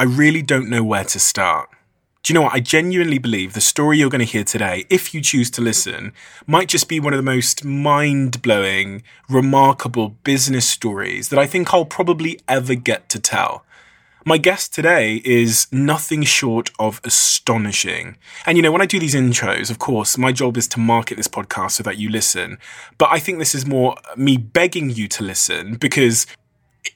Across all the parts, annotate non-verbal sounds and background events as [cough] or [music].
I really don't know where to start. Do you know what? I genuinely believe the story you're going to hear today, if you choose to listen, might just be one of the most mind blowing, remarkable business stories that I think I'll probably ever get to tell. My guest today is nothing short of astonishing. And you know, when I do these intros, of course, my job is to market this podcast so that you listen. But I think this is more me begging you to listen because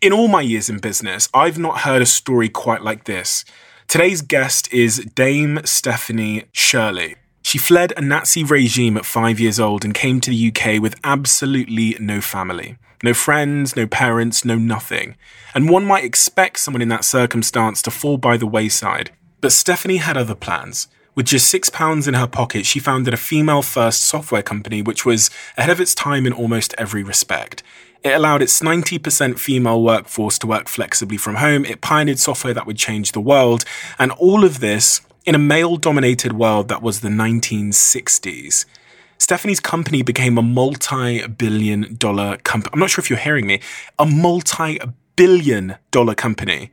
in all my years in business, I've not heard a story quite like this. Today's guest is Dame Stephanie Shirley. She fled a Nazi regime at five years old and came to the UK with absolutely no family. No friends, no parents, no nothing. And one might expect someone in that circumstance to fall by the wayside. But Stephanie had other plans. With just six pounds in her pocket, she founded a female first software company which was ahead of its time in almost every respect. It allowed its 90% female workforce to work flexibly from home. It pioneered software that would change the world. And all of this in a male dominated world that was the 1960s. Stephanie's company became a multi billion dollar company. I'm not sure if you're hearing me. A multi billion dollar company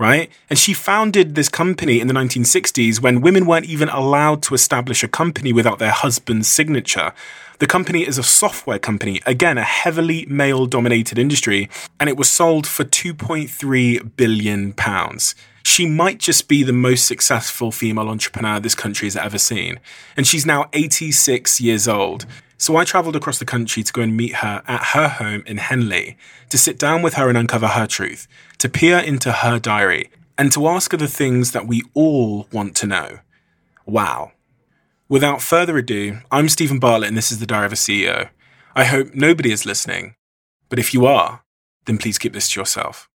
right? And she founded this company in the 1960s when women weren't even allowed to establish a company without their husband's signature. The company is a software company, again, a heavily male dominated industry, and it was sold for 2.3 billion pounds. She might just be the most successful female entrepreneur this country has ever seen. And she's now 86 years old. So I travelled across the country to go and meet her at her home in Henley, to sit down with her and uncover her truth, to peer into her diary, and to ask her the things that we all want to know. Wow. Without further ado, I'm Steven Bartlett and this is the Diary of a CEO. I hope nobody is listening, but if you are, then please keep this to yourself.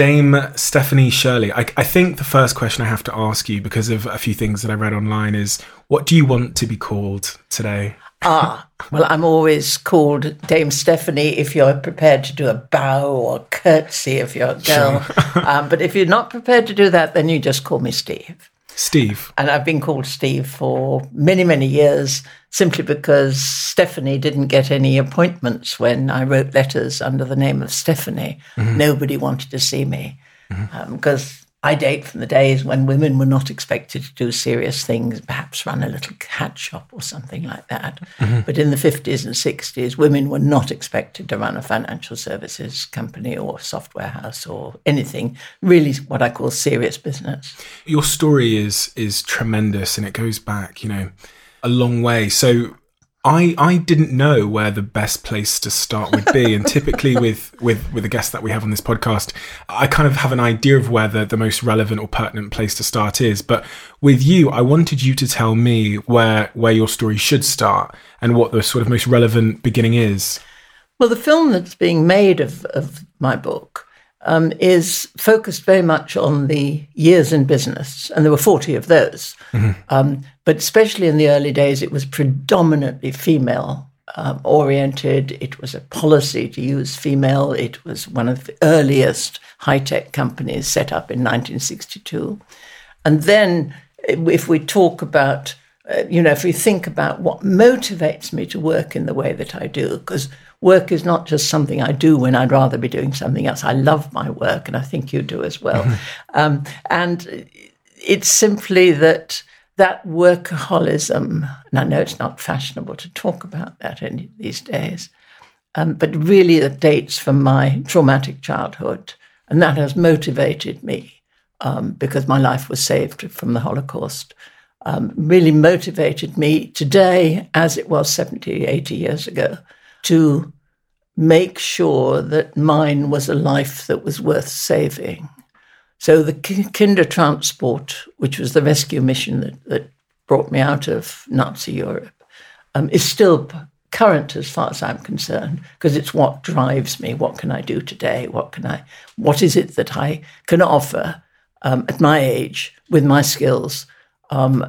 Dame Stephanie Shirley, I, I, think the first question I have to ask you, because of a few things that I read online, is what do you want to be called today? Ah, well, I'm always called Dame Stephanie if you're prepared to do a bow or curtsy if you're a girl. Sure. um, but if you're not prepared to do that, then you just call me Steve. Steve. And I've been called Steve for many, many years simply because Stephanie didn't get any appointments when I wrote letters under the name of Stephanie. Mm-hmm. Nobody wanted to see me because mm-hmm. um, I date from the days when women were not expected to do serious things, perhaps run a little hat shop or something like that. Mm-hmm. But in the 50s and 60s, women were not expected to run a financial services company or software house or anything, really what I call serious business. Your story is is tremendous and it goes back, you know, a long way. So I I didn't know where the best place to start would be, and typically [laughs] with with with the guests that we have on this podcast, I kind of have an idea of where the, the most relevant or pertinent place to start is. But with you, I wanted you to tell me where where your story should start and what the sort of most relevant beginning is. Well, the film that's being made of of my book um, is focused very much on the years in business, and there were 40 of those. Mm-hmm. Um, but especially in the early days, it was predominantly female um, oriented. It was a policy to use female. It was one of the earliest high tech companies set up in 1962. And then, if we talk about, uh, you know, if we think about what motivates me to work in the way that I do, because work is not just something I do when I'd rather be doing something else. I love my work, and I think you do as well. Mm-hmm. Um, and it's simply that that workaholism, and I know it's not fashionable to talk about that in these days, um, but really it dates from my traumatic childhood, and that has motivated me um, because my life was saved from the Holocaust. Um, really motivated me today, as it was 70, 80 years ago, to make sure that mine was a life that was worth saving. So the Kindertransport, which was the rescue mission that, that brought me out of Nazi Europe, um, is still current as far as I'm concerned because it's what drives me. What can I do today? What can I? What is it that I can offer um, at my age with my skills um,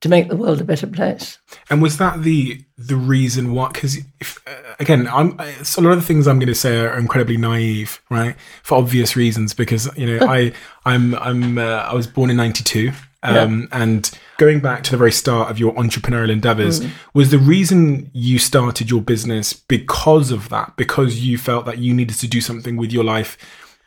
to make the world a better place. And was that the the reason why? Because uh, again, I'm a lot of the things I'm going to say are incredibly naive, right? For obvious reasons, because you know [laughs] I I'm I'm uh, I was born in '92. Um, yeah. And going back to the very start of your entrepreneurial endeavors, mm. was the reason you started your business because of that? Because you felt that you needed to do something with your life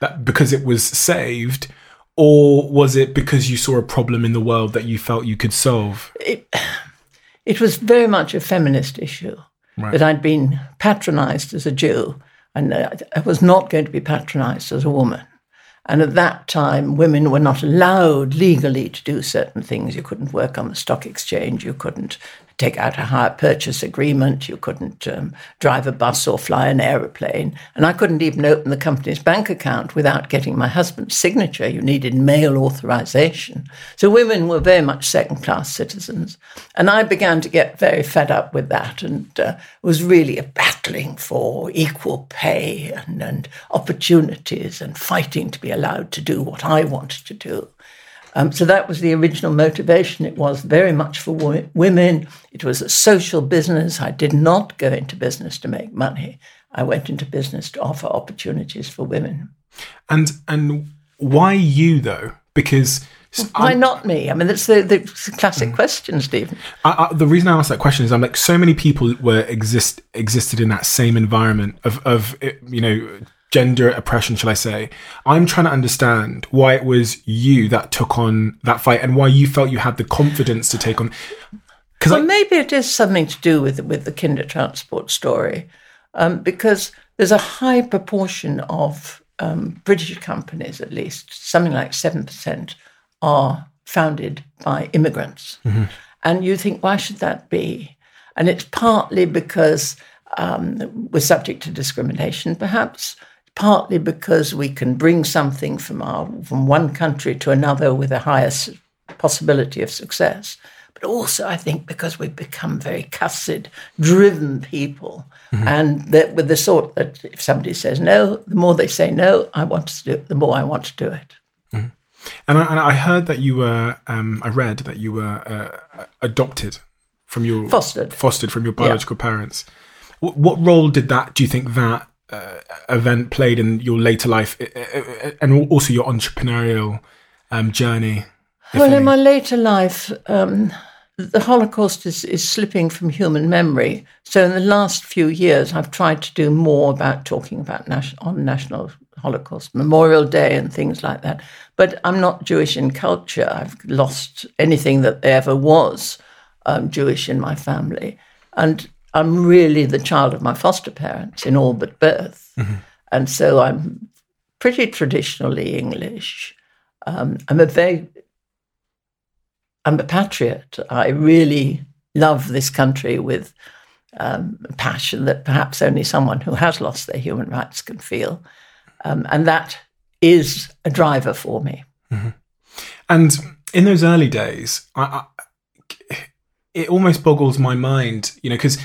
that because it was saved, or was it because you saw a problem in the world that you felt you could solve? It, it was very much a feminist issue right. that I'd been patronized as a Jew, and I was not going to be patronized as a woman. And at that time, women were not allowed legally to do certain things. You couldn't work on the stock exchange. You couldn't take out a hire purchase agreement. You couldn't um, drive a bus or fly an aeroplane. And I couldn't even open the company's bank account without getting my husband's signature. You needed male authorization. So women were very much second class citizens. And I began to get very fed up with that and uh, was really battling for equal pay and, and opportunities and fighting to be allowed to do what I wanted to do. Um, so that was the original motivation. It was very much for wo- women. It was a social business. I did not go into business to make money. I went into business to offer opportunities for women. And and why you though? Because why I'm, not me? I mean, that's the, the classic mm. question, Steven. I, I, the reason I asked that question is I'm like so many people were exist existed in that same environment of of you know gender oppression, shall I say. I'm trying to understand why it was you that took on that fight and why you felt you had the confidence to take on. Well, I, maybe it is something to do with with the Kindertransport story, um, because there's a high proportion of um, British companies, at least something like seven percent, are founded by immigrants, mm-hmm. and you think why should that be? And it's partly because um, we're subject to discrimination, perhaps partly because we can bring something from our from one country to another with a higher possibility of success but also I think because we've become very cussed, driven people, mm-hmm. and that with the sort that if somebody says no, the more they say no, I want to do it, the more I want to do it. Mm-hmm. And, I, and, I, heard that you were, um, I read that you were uh, adopted from your fostered, fostered from your biological yeah. parents. W- what role did that? Do you think that uh, event played in your later life and also your entrepreneurial um, journey? Well, any? in my later life, um, the Holocaust is, is slipping from human memory. So, in the last few years, I've tried to do more about talking about nas- on National Holocaust Memorial Day and things like that. But I'm not Jewish in culture. I've lost anything that there ever was um, Jewish in my family. And I'm really the child of my foster parents in all but birth. Mm-hmm. And so I'm pretty traditionally English. Um, I'm a very, I'm a patriot. I really love this country with um, passion that perhaps only someone who has lost their human rights can feel. Um, and that is a driver for me. Mm-hmm. And in those early days, I, I, it almost boggles my mind, you know, because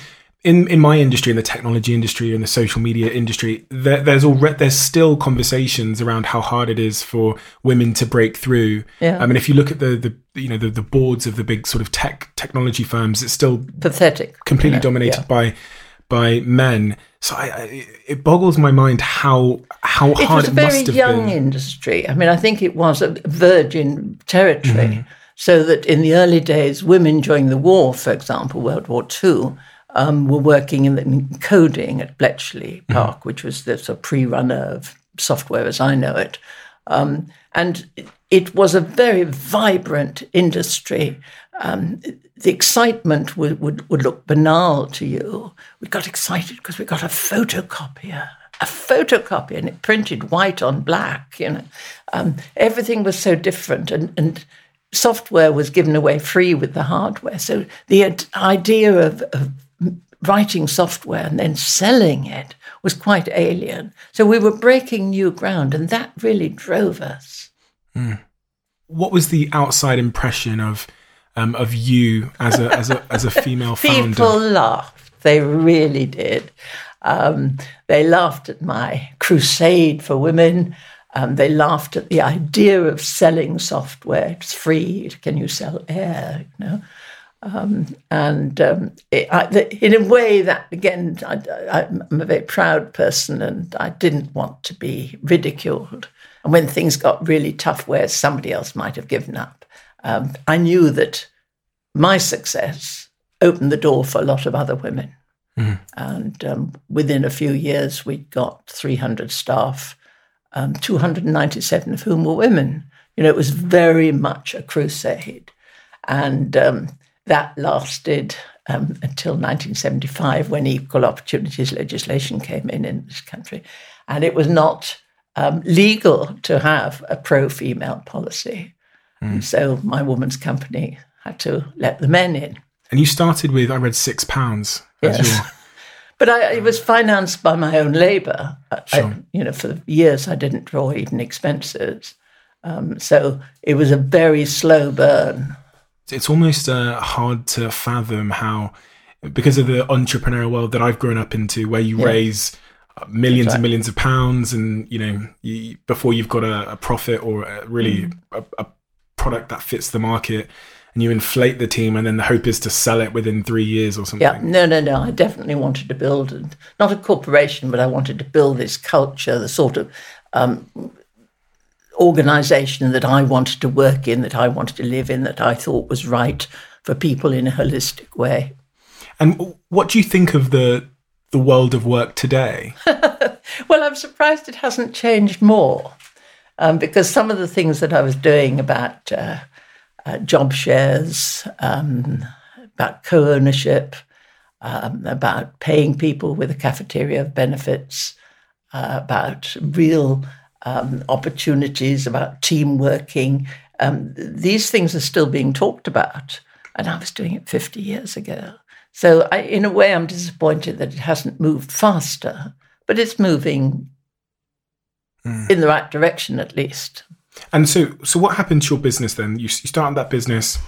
in in my industry, in the technology industry, in the social media industry, there, there's already there's still conversations around how hard it is for women to break through. Yeah. I mean, if you look at the the you know the, the boards of the big sort of tech technology firms, it's still pathetic, completely you know? dominated yeah. by by men. So I, I, it boggles my mind how how it hard it, was a very young industry. I mean, I think it was a virgin territory. Mm-hmm. So that in the early days, women during the war, for example, World War II, um, were working in, in, coding at Bletchley mm-hmm. Park, mm-hmm. which was the sort of pre-runner of software as I know it. Um, and it was a very vibrant industry. Um, the excitement would, would, would look banal to you. We got excited because we got a photocopier, a photocopier, and it printed white on black. You know, um, everything was so different, and, and software was given away free with the hardware. So the idea of, of writing software and then selling it was quite alien. So we were breaking new ground, and that really drove us. Mm. What was the outside impression of um, of you as a as a as a female [laughs] founder? People laughed. They really did. Um, they laughed at my crusade for women. Um, they laughed at the idea of selling software. It's free. Can you sell air? You know. Um, and um, it, I, in a way, that again, I, am a very proud person and I didn't want to be ridiculed. And when things got really tough, where somebody else might have given up, um, I knew that my success opened the door for a lot of other women. Mm. And um, within a few years, we got 300 staff, um, 297 of whom were women. You know, it was very much a crusade. And um, that lasted um, until 1975 when equal opportunities legislation came in in this country. And it was not um, legal to have a pro female policy. Mm. So my woman's company had to let the men in. And you started with, I read, six pounds. Yes. Your... [laughs] but I, it was financed by my own labour. Sure. I, you know, for years I didn't draw even expenses. Um, so it was a very slow burn it's almost uh, hard to fathom how, because of the entrepreneurial world that I've grown up into, where you yeah. raise millions and millions of pounds, and you know, you, before you've got a, a profit or a, really mm. a, a product that fits the market, and you inflate the team, and then the hope is to sell it within three years or something. Yeah, no, no, no. I definitely wanted to build not a corporation, but I wanted to build this culture, the sort of um, organization that I wanted to work in, that I wanted to live in, that I thought was right for people in a holistic way. And what do you think of the the world of work today? [laughs] well, I'm surprised it hasn't changed more, um, because some of the things that I was doing about uh, uh, job shares, um, about co-ownership, um, about paying people with a cafeteria of benefits, uh, about real um, opportunities, about team working. Um, these things are still being talked about. And I was doing it 50 years ago. So, I, in a way, I'm disappointed that it hasn't moved faster, but it's moving mm. in the right direction at least. And so, so what happened to your business then? You, you started that business,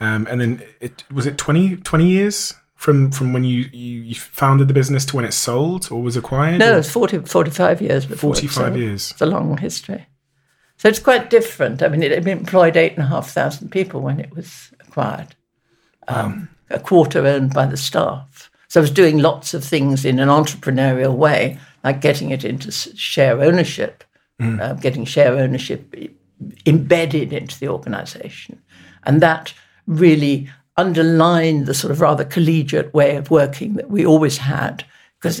um, and then it was it 20, 20 years from from when you, you, you, founded the business to when it sold or was acquired? No, or? it's 40, 45 years before. 45 years. It's a long history. So it's quite different. I mean, it employed eight and a half thousand people when it was acquired, um, a quarter owned by the staff. So I was doing lots of things in an entrepreneurial way, like getting it into share ownership, mm. uh, getting share ownership embedded into the organization. And that really underline the sort of rather collegiate way of working that we always had, because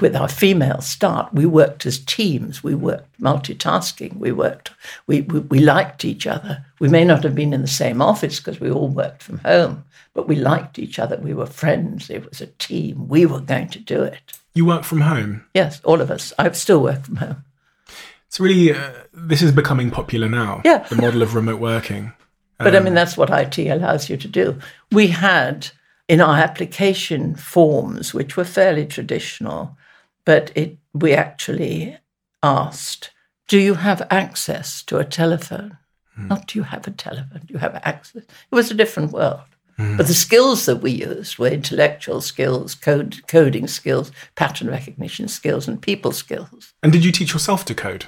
with our female start, we worked as teams. We worked multitasking. We worked. We, we, we liked each other. We may not have been in the same office because we all worked from home, but we liked each other. We were friends. It was a team. We were going to do it. You work from home. Yes, all of us. I still work from home. It's really uh, this is becoming popular now. Yeah, the model of remote working. But um, I mean, that's what IT allows you to do. We had in our application forms, which were fairly traditional, but it, we actually asked, Do you have access to a telephone? Mm. Not do you have a telephone, do you have access? It was a different world. Mm. But the skills that we used were intellectual skills, code, coding skills, pattern recognition skills, and people skills. And did you teach yourself to code?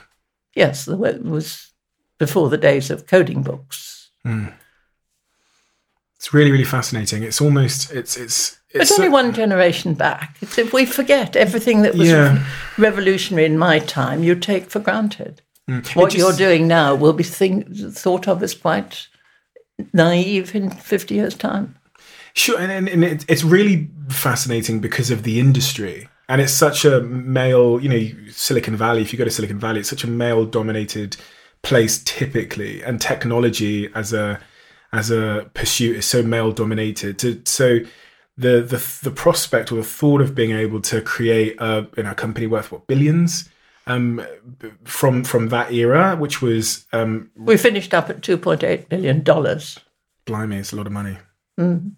Yes, it was before the days of coding books. Mm. It's really, really fascinating. It's almost it's it's it's, only one generation back. It's if we forget everything that was yeah. revolutionary in my time, you take for granted. Mm. What just, you're doing now will be think, thought of as quite naive in 50 years' time. Sure, and, and, and it, it's really fascinating because of the industry. And it's such a male, you know, Silicon Valley, if you go to Silicon Valley, it's such a male dominated place typically, and technology as a as a pursuit is so male dominated. So the the the prospect or the thought of being able to create a you know, a company worth what billions um, from from that era, which was um, we finished up at two point eight billion dollars. Blimey, it's a lot of money. Mm.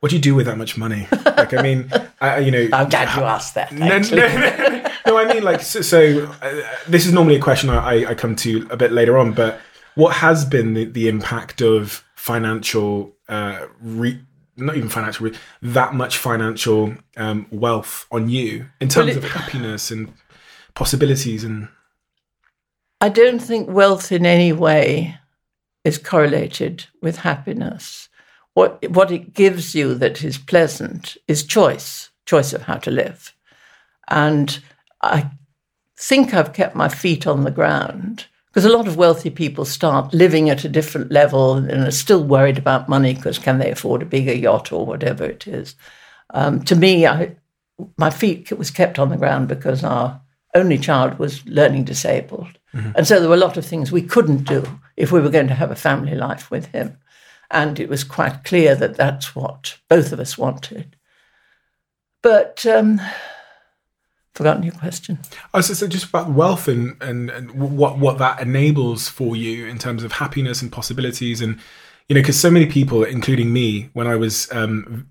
What do you do with that much money? Like, I mean, [laughs] I, you know, I'm glad you asked that. No, no, no, I mean, like, so, so uh, this is normally a question I, I come to a bit later on, but what has been the, the impact of financial, uh, re- not even financial, that much financial um, wealth on you in terms well, it, of happiness and possibilities and. I don't think wealth in any way is correlated with happiness. what what it gives you that is pleasant is choice, choice of how to live. And I think I've kept my feet on the ground because a lot of wealthy people start living at a different level and are still worried about money because can they afford a bigger yacht or whatever it is. Um, to me, I, my feet was kept on the ground because our only child was learning disabled. Mm-hmm. And so there were a lot of things we couldn't do if we were going to have a family life with him. And it was quite clear that that's what both of us wanted. But um, forgotten your question. I was just, just about wealth and, and, and what, what that enables for you in terms of happiness and possibilities. And, you know, because so many people, including me, when I was um,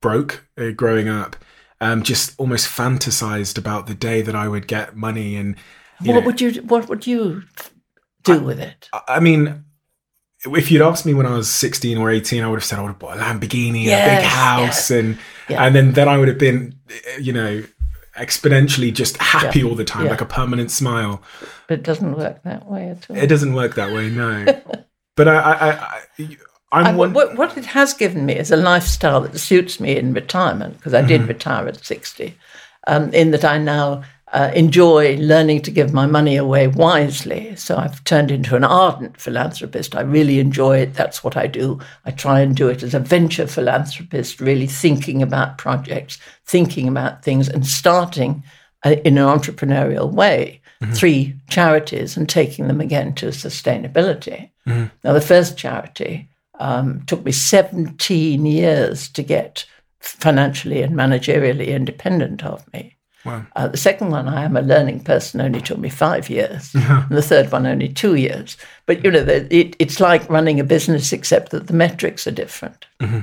broke uh, growing up, um, just almost fantasized about the day that I would get money and. what know, would you What would you do I, with it? I mean, if you'd asked me when I was 16 or 18, I would have said I would have bought a Lamborghini, yes, a big house, yes. and yeah. and then then I would have been, you know, exponentially just happy yeah. all the time, yeah. like a permanent smile. But it doesn't work that way at all. It doesn't work that way, no. [laughs] but I, I, I, I'm one... what, what it has given me is a lifestyle that suits me in retirement because I did mm-hmm. retire at 60. Um, in that I now uh, enjoy learning to give my money away wisely. So I've turned into an ardent philanthropist. I really enjoy it. That's what I do. I try and do it as a venture philanthropist, really thinking about projects, thinking about things, and starting uh, in an entrepreneurial way mm-hmm. three charities and taking them again to sustainability. Mm-hmm. Now, the first charity um, took me 17 years to get financially and managerially independent of me. Wow. Uh, the second one, I am a learning person, only took me five years. [laughs] Yeah. And the third one, only two years. But, you know, it, it's like running a business, except that the metrics are different. Mm-hmm.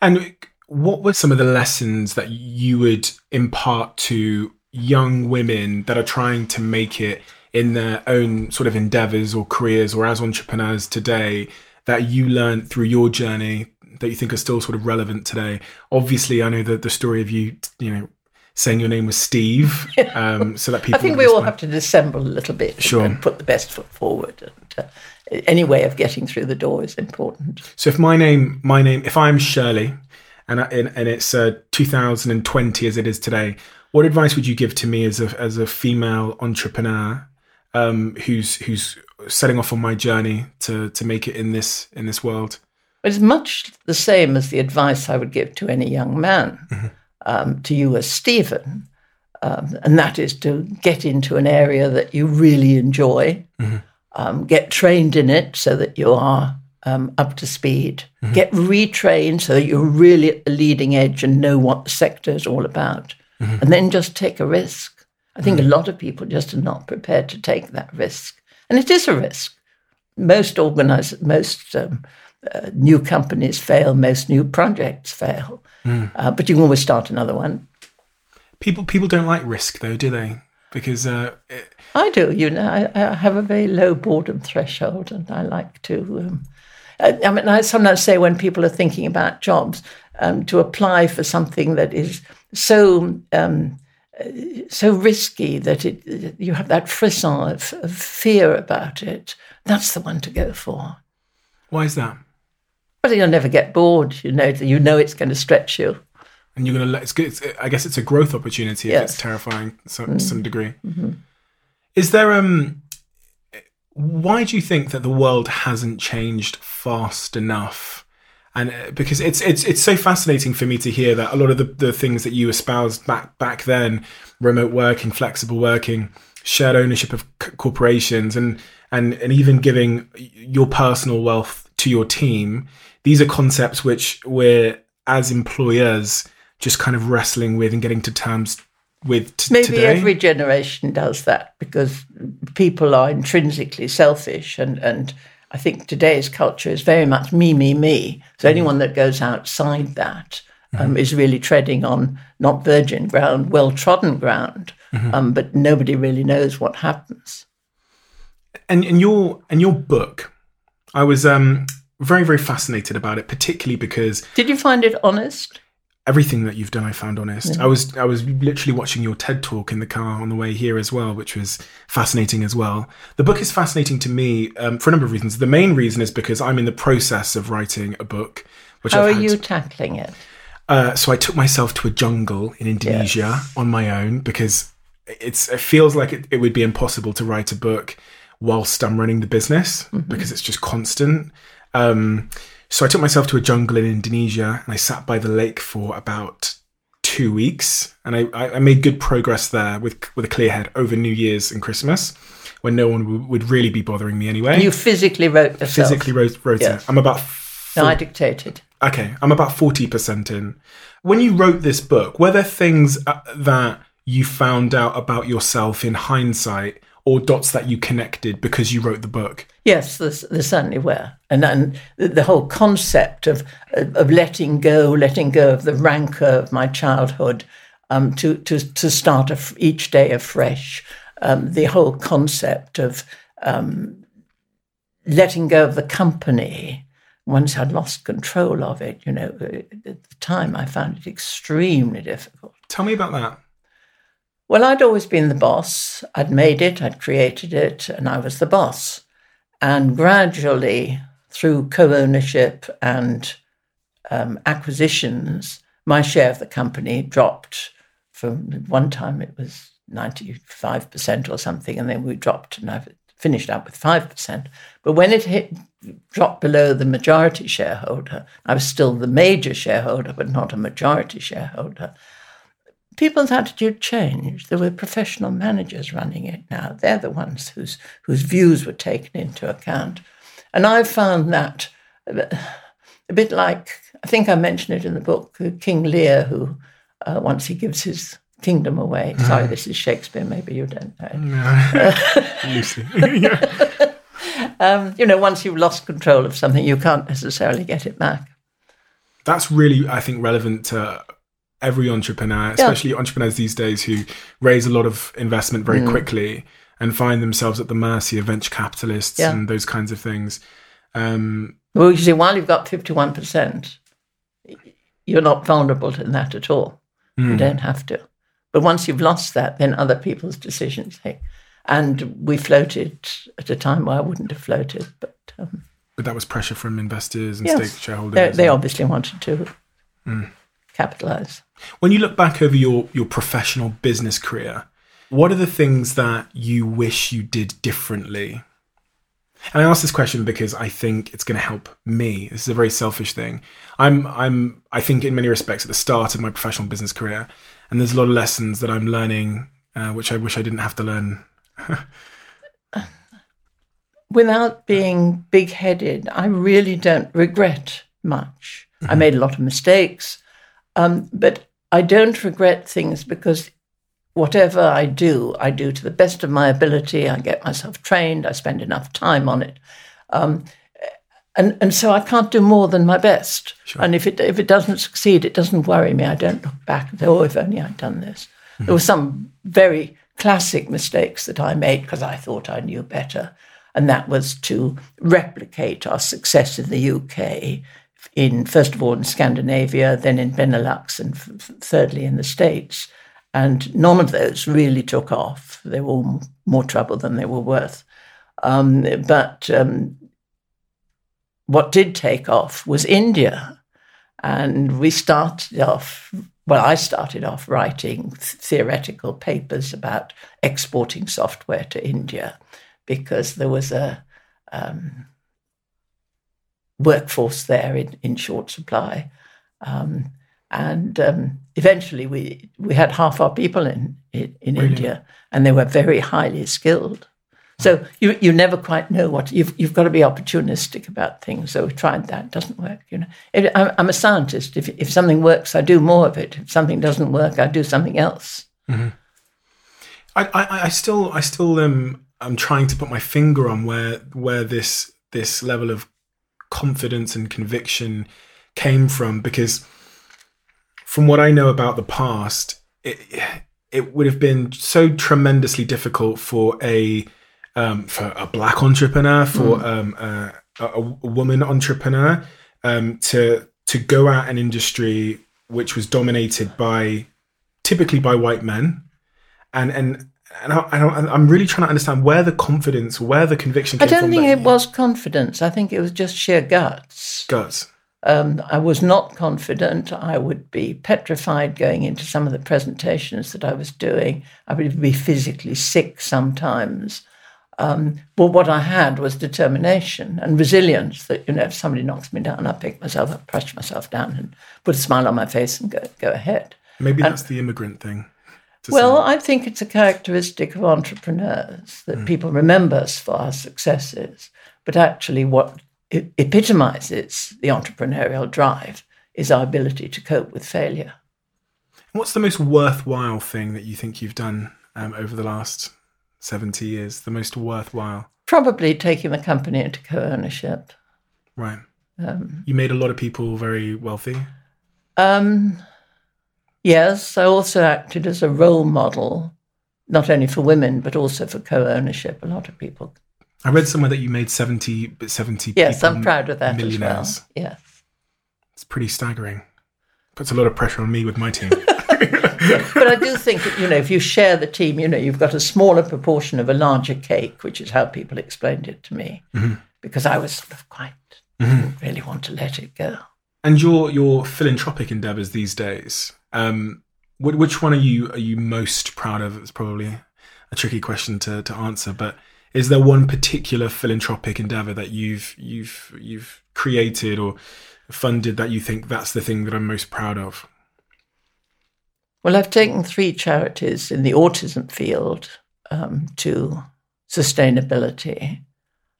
And what were some of the lessons that you would impart to young women that are trying to make it in their own sort of endeavors or careers or as entrepreneurs today that you learned through your journey that you think are still sort of relevant today? Obviously, I know that the story of you, you know, saying your name was Steve, [laughs] um, so that people. I think we all have to dissemble a little bit sure. and put the best foot forward. And uh, any way of getting through the door is important. So if my name, my name, if I'm Shirley, and I, and it's uh, 2020 as it is today, what advice would you give to me as a as a female entrepreneur um, who's who's setting off on my journey to to make it in this in this world? It's much the same as the advice I would give to any young man. Mm-hmm um, to you as Steven, um, and that is to get into an area that you really enjoy, mm-hmm. um, get trained in it so that you are um, up to speed, mm-hmm. get retrained so that you're really at the leading edge and know what the sector is all about, mm-hmm. and then just take a risk. I think a mm-hmm. lot of people just are not prepared to take that risk, and it is a risk. Most organized, most um, uh, new companies fail, most new projects fail. Mm. Uh, but you can always start another one. People people don't like risk though, do they? Because uh, it... I do. You know, I, I, have a very low boredom threshold, and I like to. Um, I, I, mean, I sometimes say when people are thinking about jobs, um, to apply for something that is so um, so risky that it you have that frisson of, of fear about it. That's the one to go for. Why is that? But you'll never get bored. You know, you know it's going to stretch you. And you're going to let it's good. It's, I guess it's a growth opportunity yes. if it's terrifying to mm. some degree. Mm-hmm. Is there um? Why do you think that the world hasn't changed fast enough? And uh, because it's it's it's so fascinating for me to hear that a lot of the, the things that you espoused back back then, remote working, flexible working, shared ownership of c- corporations, and and and even giving your personal wealth to your team these are concepts which we're as employers just kind of wrestling with and getting to terms with t- maybe today. every generation does that because people are intrinsically selfish and and I think today's culture is very much me, me, me. So mm-hmm. anyone that goes outside that um, mm-hmm. is really treading on not virgin ground, well trodden ground. Mm-hmm. Um, but nobody really knows what happens. And in your in your book, I was um, very very fascinated about it, particularly because did you find it honest? everything that you've done I found honest. I was I was literally watching your TED talk in the car on the way here as well, which was fascinating as well. The book is fascinating to me um, for a number of reasons. The main reason is because I'm in the process of writing a book. Which How I've are had- you tackling it? Uh, so I took myself to a jungle in Indonesia on my own because it's it feels like it, it would be impossible to write a book whilst I'm running the business because it's just constant. Um, so I took myself to a jungle in Indonesia and I sat by the lake for about two weeks and I, I made good progress there with with a clear head over New Year's and Christmas when no one w- would really be bothering me anyway. You physically wrote yourself. physically wrote, wrote Yes. it. I'm about No, I dictated. Okay, I'm about 40% in. When you wrote this book, were there things uh, that you found out about yourself in hindsight or dots that you connected because you wrote the book? Yes, there, there certainly were, and and the- the whole concept of of letting go, letting go of the rancor of my childhood, um, to to to start af- each day afresh. Um, the whole concept of um, letting go of the company once I'd lost control of it. You know, at the time I found it extremely difficult. Tell me about that. Well, I'd always been the boss. I'd made it, I'd created it, and I was the boss. And gradually, through co ownership and um, acquisitions, my share of the company dropped from one time it was 95% or something, and then we dropped, and I've finished up with 5%. But when it hit, dropped below the majority shareholder, I was still the major shareholder, but not a majority shareholder people's attitude changed. There were professional managers running it now. They're the ones whose whose views were taken into account. And I found that a bit, a bit like I think I mentioned it in the book, King Lear, who uh, once he gives his kingdom away. Sorry, this is Shakespeare. Maybe you don't know. Lucy. [laughs] [laughs] Um, you know, once you've lost control of something, you can't necessarily get it back. That's really, I think, relevant to every entrepreneur, especially entrepreneurs these days who raise a lot of investment Mm. very quickly and find themselves at the mercy of venture capitalists Yeah. and those kinds of things. Um, Well, you see, while you've got 51%, you're not vulnerable to that at all. You don't have to. But once you've lost that, then other people's decisions take. And we floated at a time where I wouldn't have floated, but um, but that was pressure from investors and Yes. stake shareholders. they, they obviously wanted to capitalize. When you look back over your, your professional business career, what are the things that you wish you did differently? And I ask this question because I think it's going to help me. This is a very selfish thing. I'm, I'm, I think, in many respects, at the start of my professional business career, and there's a lot of lessons that I'm learning, uh, which I wish I didn't have to learn. [laughs] Without being big headed, I really don't regret much. I made a lot of mistakes, um, but I don't regret things because whatever I do, I do to the best of my ability. I get myself trained. I spend enough time on it, um, and and so I can't do more than my best. And if it if it doesn't succeed, it doesn't worry me. I don't look back and say, "Oh, if only I'd done this." There were some very classic mistakes that I made because I thought I knew better, and that was to replicate our success in the UK. In first of all in Scandinavia, then in Benelux, and thirdly in the States. And none of those really took off. They were all more trouble than they were worth. Um, but um, what did take off was India. And we started off, well, I started off writing th- theoretical papers about exporting software to India because there was a um, workforce there in, in short supply. Um, and um, eventually we, we had half our people in, in, in India and they were very highly skilled. So you, you never quite know what you've you've got to be opportunistic about things. So we tried that doesn't work. You know, If- I'm, I'm a scientist. If if something works, I do more of it. If something doesn't work, I do something else. I, I, I still, I still am. I'm trying to put my finger on where where this this level of confidence and conviction came from, because from what I know about the past, it it would have been so tremendously difficult for a um, for a black entrepreneur, for um, a, a, a woman entrepreneur, um, to to go at an industry which was dominated by typically by white men, and and. And I, I'm really trying to understand where the confidence, where the conviction I don't from. think it you- was confidence. I think it was just sheer guts. guts. Um, I was not confident. I would be petrified going into some of the presentations that I was doing. I would be physically sick sometimes. Um, but what I had was determination and resilience that, you know, if somebody knocks me down, I pick myself up, brush myself down, and put a smile on my face and go, go ahead. Maybe that's the immigrant thing. Well. I think it's a characteristic of entrepreneurs that people remember us for our successes, but actually, what it epitomizes the entrepreneurial drive is our ability to cope with failure. what's the most worthwhile thing that you think you've done um, over the last 70 years? The most worthwhile, Probably taking the company into co ownership. right? Um, You made a lot of people very wealthy. um, yes, I also acted as a role model, not only for women, but also for co ownership. A lot of people. I read somewhere that you made 70, 70 Yes, I'm proud of that as well. Yeah. It's pretty staggering. Puts a lot of pressure on me with my team. [laughs] [laughs] but I do think that, you know, if you share the team, you know, you've got a smaller proportion of a larger cake, which is how people explained it to me. Mm-hmm. Because I was sort of quite, mm-hmm. didn't really want to let it go. and your your philanthropic endeavors these days, um, wh- which one are you are you most proud of? It's probably a tricky question to, to answer, but is there one particular philanthropic endeavor that you've you've you've created or funded that you think that's the thing that I'm most proud of? Well, I've taken three charities in the autism field um, to sustainability.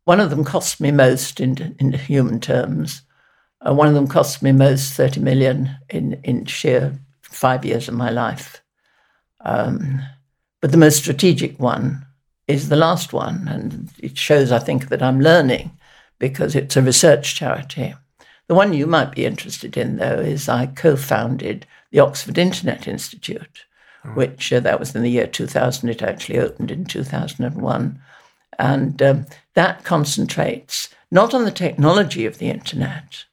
One of them cost me most in, in human terms. Uh, one of them cost me most 30 million in, in sheer five years of my life. Um, but the most strategic one is the last one. And it shows, I think, that I'm learning because it's a research charity. The one you might be interested in, though, is I co founded the Oxford Internet Institute, which uh, that was in the year 2000. It actually opened in 2001. And um, that concentrates not on the technology of the internet,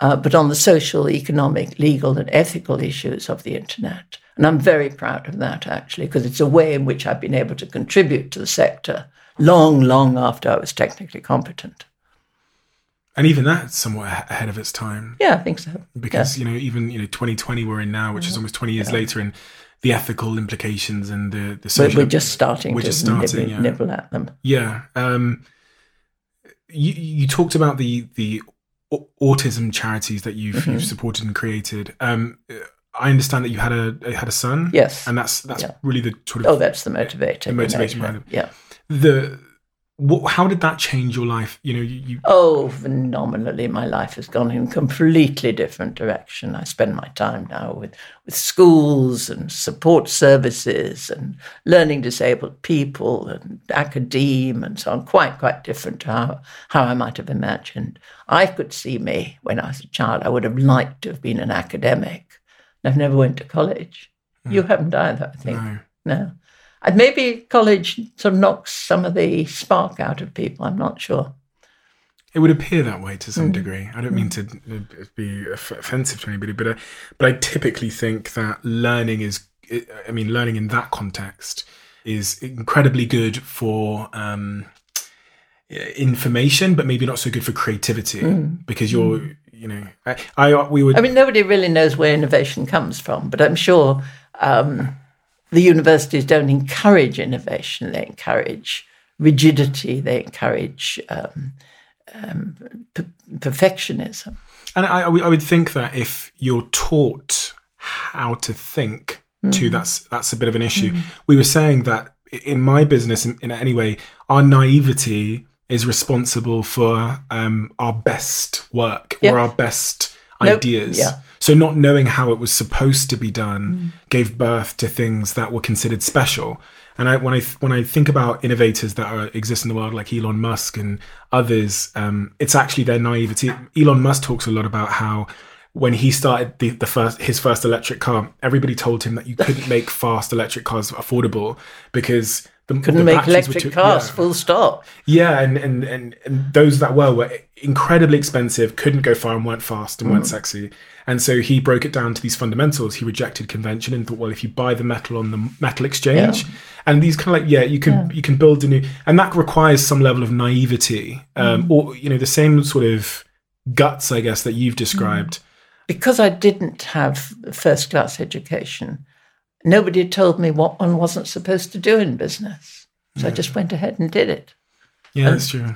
uh, but on the social, economic, legal, and ethical issues of the internet. And I'm very proud of that, actually, because it's a way in which I've been able to contribute to the sector long, long after I was technically competent. And even that's somewhat ahead of its time Yeah, I think so. because you know even you know 2020 we're in now, which is almost 20 years later, and the ethical implications and the the We're, social. we're just starting We're to just starting, nibble, yeah. nibble at them. Yeah. Um, you you talked about the the autism charities that you've Mm-hmm. you've supported and created. Um, I understand that you had a had a son. Yes. And that's that's Yeah. really the sort of Oh, that's the motivator. The behind it. Yeah. the. What, how did that change your life? You know, you, you Oh, phenomenally. My life has gone in a completely different direction. I spend my time now with, with schools and support services and learning disabled people and academe and so on. Quite, quite different to how, how I might have imagined. I could see me when I was a child. I would have liked to have been an academic. I've never went to college. You hmm. haven't either, I think. no. No. Maybe college sort of knocks some of the spark out of people. I'm not sure. It would appear that way to Mm. some degree. I don't mean to uh, be offensive to anybody, but uh, but I typically think that learning is. I mean, learning in that context is incredibly good for um, information, but maybe not so good for creativity because you're. You know, I, I we would. Mm. I mean, nobody really knows where innovation comes from, but I'm sure um, the universities don't encourage innovation. They encourage rigidity. They encourage um, um, perfectionism. And I, I would- think that if you're taught how to think, too, that's that's a bit of an issue. We were saying that in my business, in, in any way, our naivety is responsible for um, our best work Yeah. or our best Nope. ideas. Yeah. So not knowing how it was supposed to be done gave birth to things that were considered special. And I, when I when I think about innovators that are, exist in the world, like Elon Musk and others, um, it's actually their naivety. Elon Musk talks a lot about how when he started the, the first his first electric car, everybody told him that you couldn't [laughs] make fast electric cars affordable because the, Couldn't the make electric too- cars, yeah. full stop. Yeah, and, and, and, and those that were were incredibly expensive, couldn't go far and weren't fast and Mm. weren't sexy. And so he broke it down to these fundamentals. He rejected convention and thought, well, if you buy the metal on the metal exchange, and these kind of like, yeah, you can you can build a new, and that requires some level of naivety, um, Mm. or you know, the same sort of guts, I guess, that you've described. Because I didn't have first class education, nobody told me what one wasn't supposed to do in business. So I just went ahead and did it. Yeah, that's true.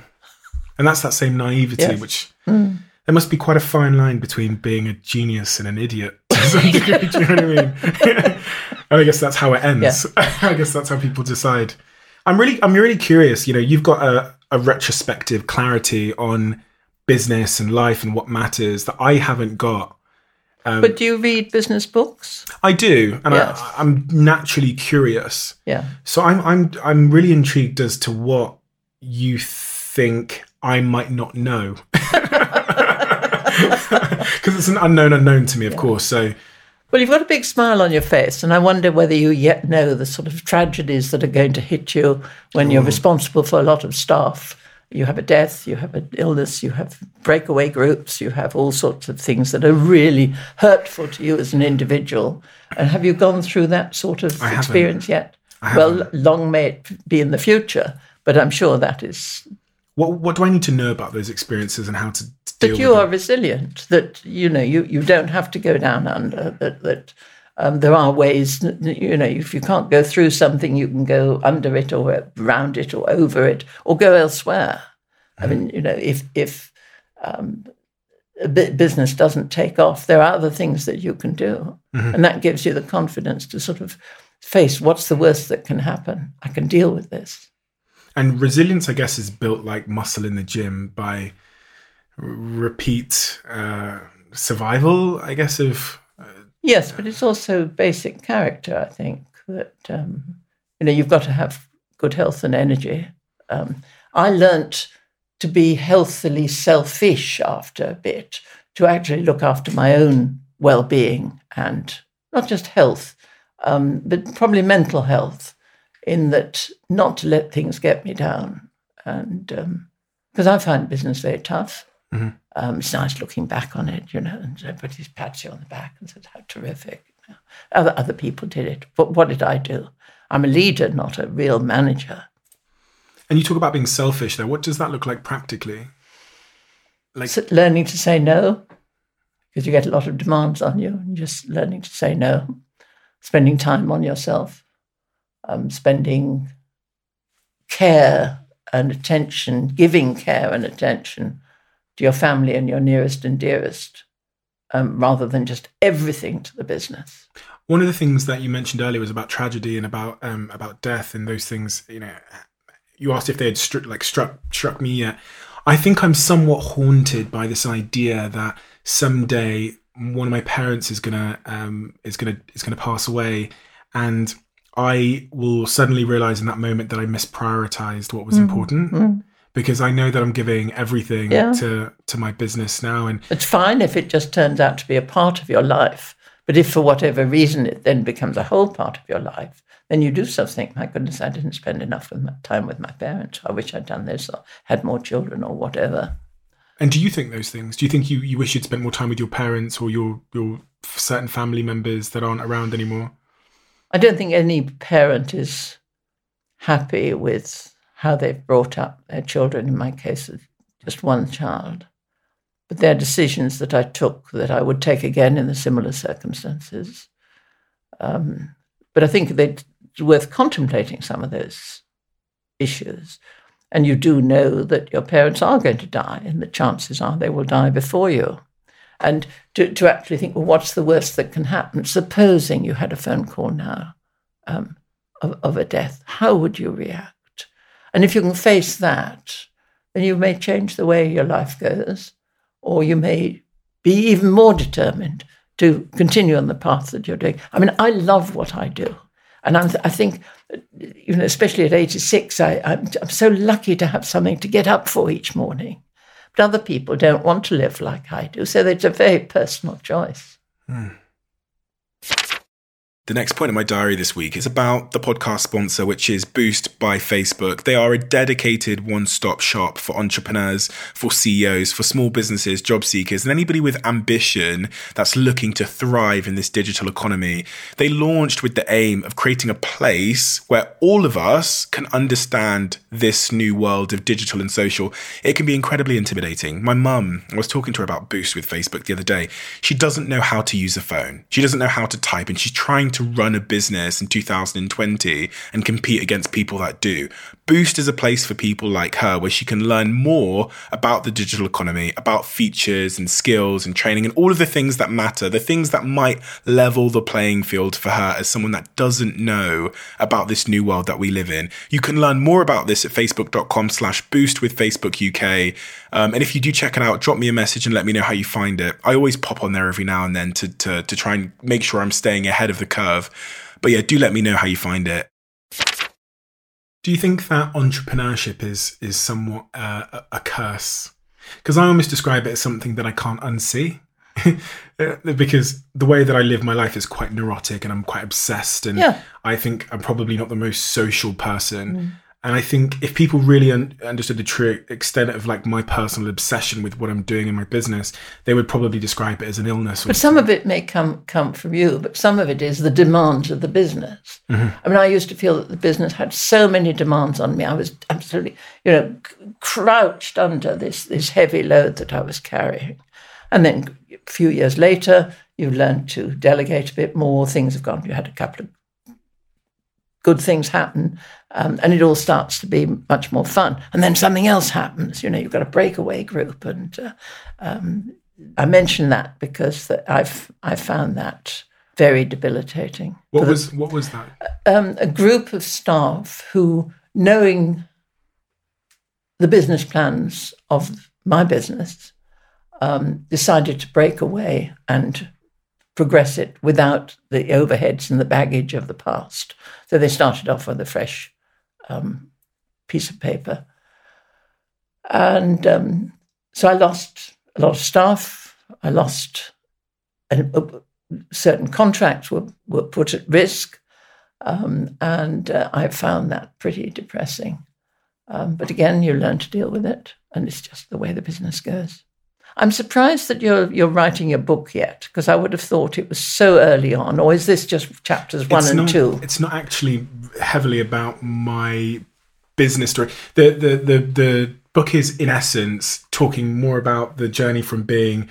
And that's that same naivety, Yes. which mm. there must be quite a fine line between being a genius and an idiot. [laughs] to some degree, do you know what I mean? [laughs] And I guess that's how it ends. [laughs] I guess that's how people decide. I'm really, I'm really curious. You know, you've got a, a retrospective clarity on business and life and what matters that I haven't got. Um, but do you read business books? I do, and Yes. I, I'm naturally curious. Yeah. So I'm I'm I'm really intrigued as to what you think I might not know. [laughs] [laughs] Because it's an unknown unknown to me, of course. So Well, you've got a big smile on your face, and I wonder whether you yet know the sort of tragedies that are going to hit you when you're responsible for a lot of staff. You have a death, you have an illness, you have breakaway groups, you have all sorts of things that are really hurtful to you as an individual. And have you gone through that sort of haven't. experience yet? I Well, long may it be in the future, but I'm sure that is what what do I need to know about those experiences and how to deal that you are them? resilient that you know you, you don't have to go down under that that um, there are ways you know if you can't go through something you can go under it or around it or over it or go elsewhere. I mean you know if if um, business doesn't take off there are other things that you can do. And that gives you the confidence to sort of face what's the worst that can happen. I can deal with this. And resilience, I guess, is built like muscle in the gym by repeat uh, survival. I guess of Yes, but it's also basic character. I think that um, you know you've got to have good health and energy. Um, I learnt to be healthily selfish after a bit, to actually look after my own well-being and not just health, um, but probably mental health. In that, not to let things get me down, and because I find business very tough. Um, it's nice looking back on it, you know, and everybody pats you on the back and says, how terrific. You know. Other, other people did it. But what did I do? I'm a leader, not a real manager. and you talk about being selfish. There, what does that look like practically? Like So learning to say no, because you get a lot of demands on you, and just learning to say no, spending time on yourself, um, spending care and attention, giving care and attention to your family and your nearest and dearest, um, rather than just everything to the business. One of the things that you mentioned earlier was about tragedy and about um, about death and those things. You know, you asked if they had stru- like struck struck me yet. I think I'm somewhat haunted by this idea that someday one of my parents is gonna um, is gonna is gonna pass away, and I will suddenly realize in that moment that I misprioritized what was important because I know that I'm giving everything Yeah. to to my business now, and It's fine if it just turns out to be a part of your life. But if for whatever reason it then becomes a whole part of your life, then you do sort of think, my goodness, I didn't spend enough time with my parents. I wish I'd done this or had more children or whatever. And do you think those things? Do you think you, you wish you'd spent more time with your parents or your your certain family members that aren't around anymore? I don't think any parent is happy with how they've brought up their children. In my case, just one child. But they're decisions that I took that I would take again in the similar circumstances. Um, but I think it's worth contemplating some of those issues. And you do know that your parents are going to die, and the chances are they will die before you. And to, to actually think, well, what's the worst that can happen? Supposing you had a phone call now um, of, of a death, how would you react? And if you can face that, then you may change the way your life goes, or you may be even more determined to continue on the path that you're doing. I mean, I love what I do. And I'm, I think, you know, especially at 86, I, I'm, I'm so lucky to have something to get up for each morning. But other people don't want to live like I do. So it's a very personal choice. Hmm. The next point in my diary this week is about the podcast sponsor, which is Boost by Facebook. They are a dedicated one stop shop for entrepreneurs, for CEOs, for small businesses, job seekers, and anybody with ambition that's looking to thrive in this digital economy. They launched with the aim of creating a place where all of us can understand this new world of digital and social. It can be incredibly intimidating. My mum, I was talking to her about Boost with Facebook the other day. She doesn't know how to use a phone, she doesn't know how to type, and she's trying to run a business in 2020 and compete against people that do. Boost is a place for people like her where she can learn more about the digital economy, about features and skills and training and all of the things that matter, the things that might level the playing field for her as someone that doesn't know about this new world that we live in. You can learn more about this at facebook.com slash boost with Facebook UK. Um, and if you do check it out, drop me a message and let me know how you find it. I always pop on there every now and then to, to, to try and make sure I'm staying ahead of the curve. But yeah, do let me know how you find it. Do you think that entrepreneurship is is somewhat uh, a, a curse? Because I almost describe it as something that I can't unsee. [laughs] because the way that I live my life is quite neurotic and I'm quite obsessed, and Yeah. I think I'm probably not the most social person. And I think if people really un- understood the true extent of like my personal obsession with what I'm doing in my business, they would probably describe it as an illness. But some of it may come come from you, but some of it is the demands of the business. Mm-hmm. I mean, I used to feel that the business had so many demands on me. I was absolutely, you know, crouched under this this heavy load that I was carrying. And then a few years later, you learned to delegate a bit more. Things have gone. You had a couple of good things happen, um, and it all starts to be much more fun. And then something else happens. You know, you've got a breakaway group, and uh, um, I mention that because that I've I found that very debilitating. what the- was what was that? um, a group of staff who, knowing the business plans of my business, um, decided to break away and progress it without the overheads and the baggage of the past. So they started off with a fresh um, piece of paper. And um, so I lost a lot of staff. I lost and uh, certain contracts were, were put at risk. Um, and uh, I found that pretty depressing. Um, but again, you learn to deal with it, and it's just the way the business goes. I'm surprised that you're you're writing a book yet, because I would have thought it was so early on. Or is this just chapters one it's and not, two? It's not actually heavily about my business story. The, the the the book is in essence talking more about the journey from being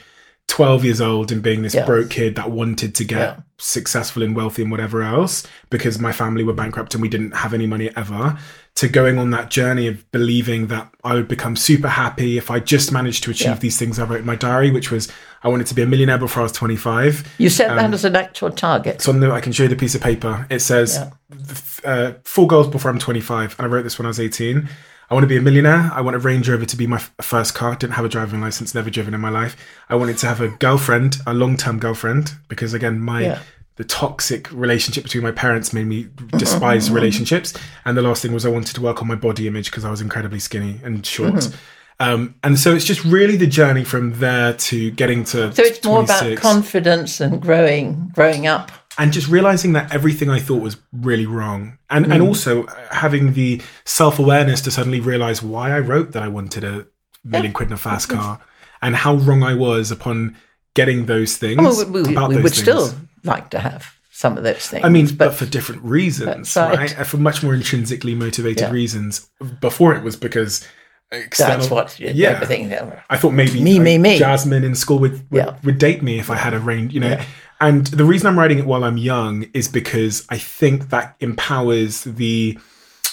12 years old and being this Yes. broke kid that wanted to get Yeah. successful and wealthy and whatever else because my family were bankrupt and we didn't have any money ever to going on that journey of believing that I would become super happy if I just managed to achieve Yeah. these things I wrote in my diary which was I wanted to be a millionaire before I was 25 You set um, that as an actual target. so the, I can show you the piece of paper. It says Yeah. uh, four goals before I'm 25, and I wrote this when I was 18. I want to be a millionaire. I want a Range Rover to be my first car. Didn't have a driving license, never driven in my life. I wanted to have a girlfriend, a long-term girlfriend, because again, my Yeah. the toxic relationship between my parents made me despise [laughs] relationships. And the last thing was I wanted to work on my body image because I was incredibly skinny and short. Mm-hmm. Um, and so it's just really the journey from there to getting to So it's more about confidence and growing, growing up. And just realizing that everything I thought was really wrong, and and also having the self awareness to suddenly realize why I wrote that I wanted a million quid in a fast car, and how wrong I was upon getting those things. Well, we, we, about we would things. still like to have some of those things. I mean, but, for different reasons, right. right. Uh, For much more intrinsically motivated Yeah. reasons. Before it was because external. that's what yeah. everything. I thought maybe Me, uh, me, me. Jasmine in school would would, Yeah. would date me if I had a range, you know. Yeah. And the reason I'm writing it while I'm young is because I think that empowers the